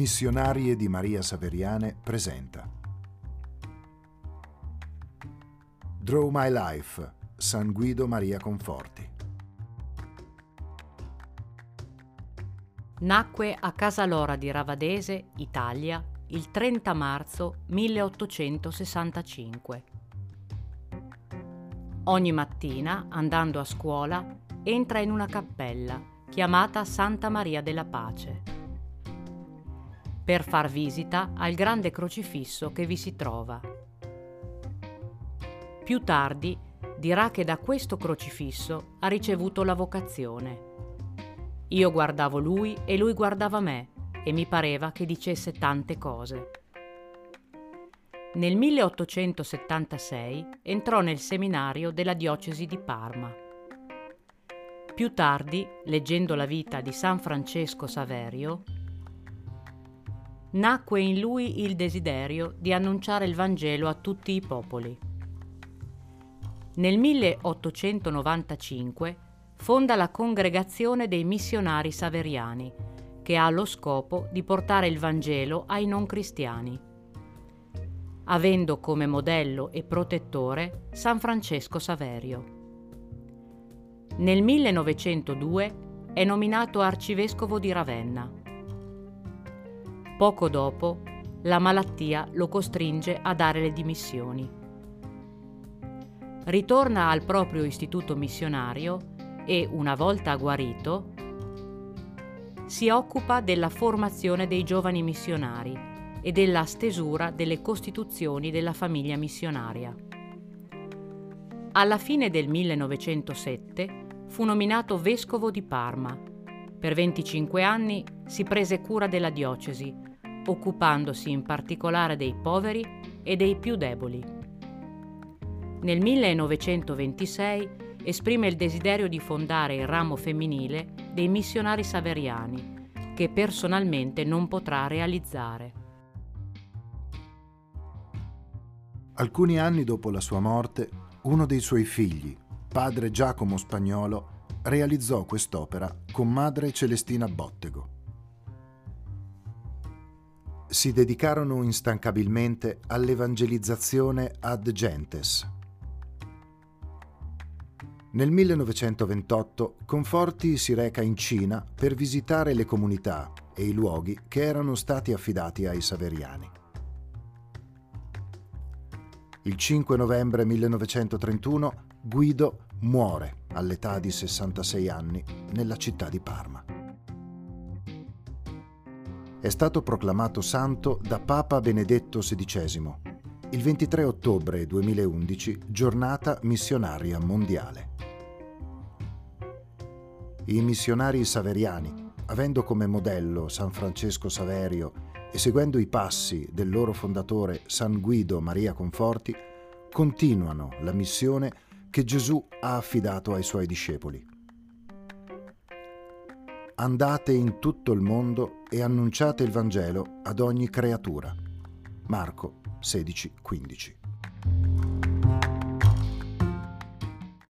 Missionarie di Maria Saveriane presenta Draw My Life, San Guido Maria Conforti. Nacque a Casalora di Ravadese, Italia, il 30 marzo 1865. Ogni mattina, andando a scuola, entra in una cappella chiamata Santa Maria della Pace per far visita al grande crocifisso che vi si trova. Più tardi dirà che da questo crocifisso ha ricevuto la vocazione. Io guardavo lui e lui guardava me e mi pareva che dicesse tante cose. Nel 1876 entrò nel seminario della diocesi di Parma. Più tardi, leggendo la vita di San Francesco Saverio, nacque in lui il desiderio di annunciare il Vangelo a tutti i popoli. Nel 1895 fonda la Congregazione dei Missionari Saveriani, che ha lo scopo di portare il Vangelo ai non cristiani, avendo come modello e protettore San Francesco Saverio. Nel 1902 è nominato arcivescovo di Ravenna Poco dopo, la malattia lo costringe a dare le dimissioni. Ritorna al proprio istituto missionario e, una volta guarito, si occupa della formazione dei giovani missionari e della stesura delle costituzioni della famiglia missionaria. Alla fine del 1907 fu nominato vescovo di Parma. Per 25 anni si prese cura della diocesi occupandosi in particolare dei poveri e dei più deboli. Nel 1926 esprime il desiderio di fondare il ramo femminile dei missionari saveriani, che personalmente non potrà realizzare. Alcuni anni dopo la sua morte, uno dei suoi figli, padre Giacomo Spagnolo, realizzò quest'opera con madre Celestina Bottego si dedicarono instancabilmente all'evangelizzazione ad gentes. Nel 1928 Conforti si reca in Cina per visitare le comunità e i luoghi che erano stati affidati ai Saveriani. Il 5 novembre 1931 Guido muore all'età di 66 anni nella città di Parma è stato proclamato santo da Papa Benedetto XVI il 23 ottobre 2011, giornata missionaria mondiale. I missionari saveriani, avendo come modello San Francesco Saverio e seguendo i passi del loro fondatore San Guido Maria Conforti, continuano la missione che Gesù ha affidato ai suoi discepoli andate in tutto il mondo e annunciate il Vangelo ad ogni creatura. Marco 16:15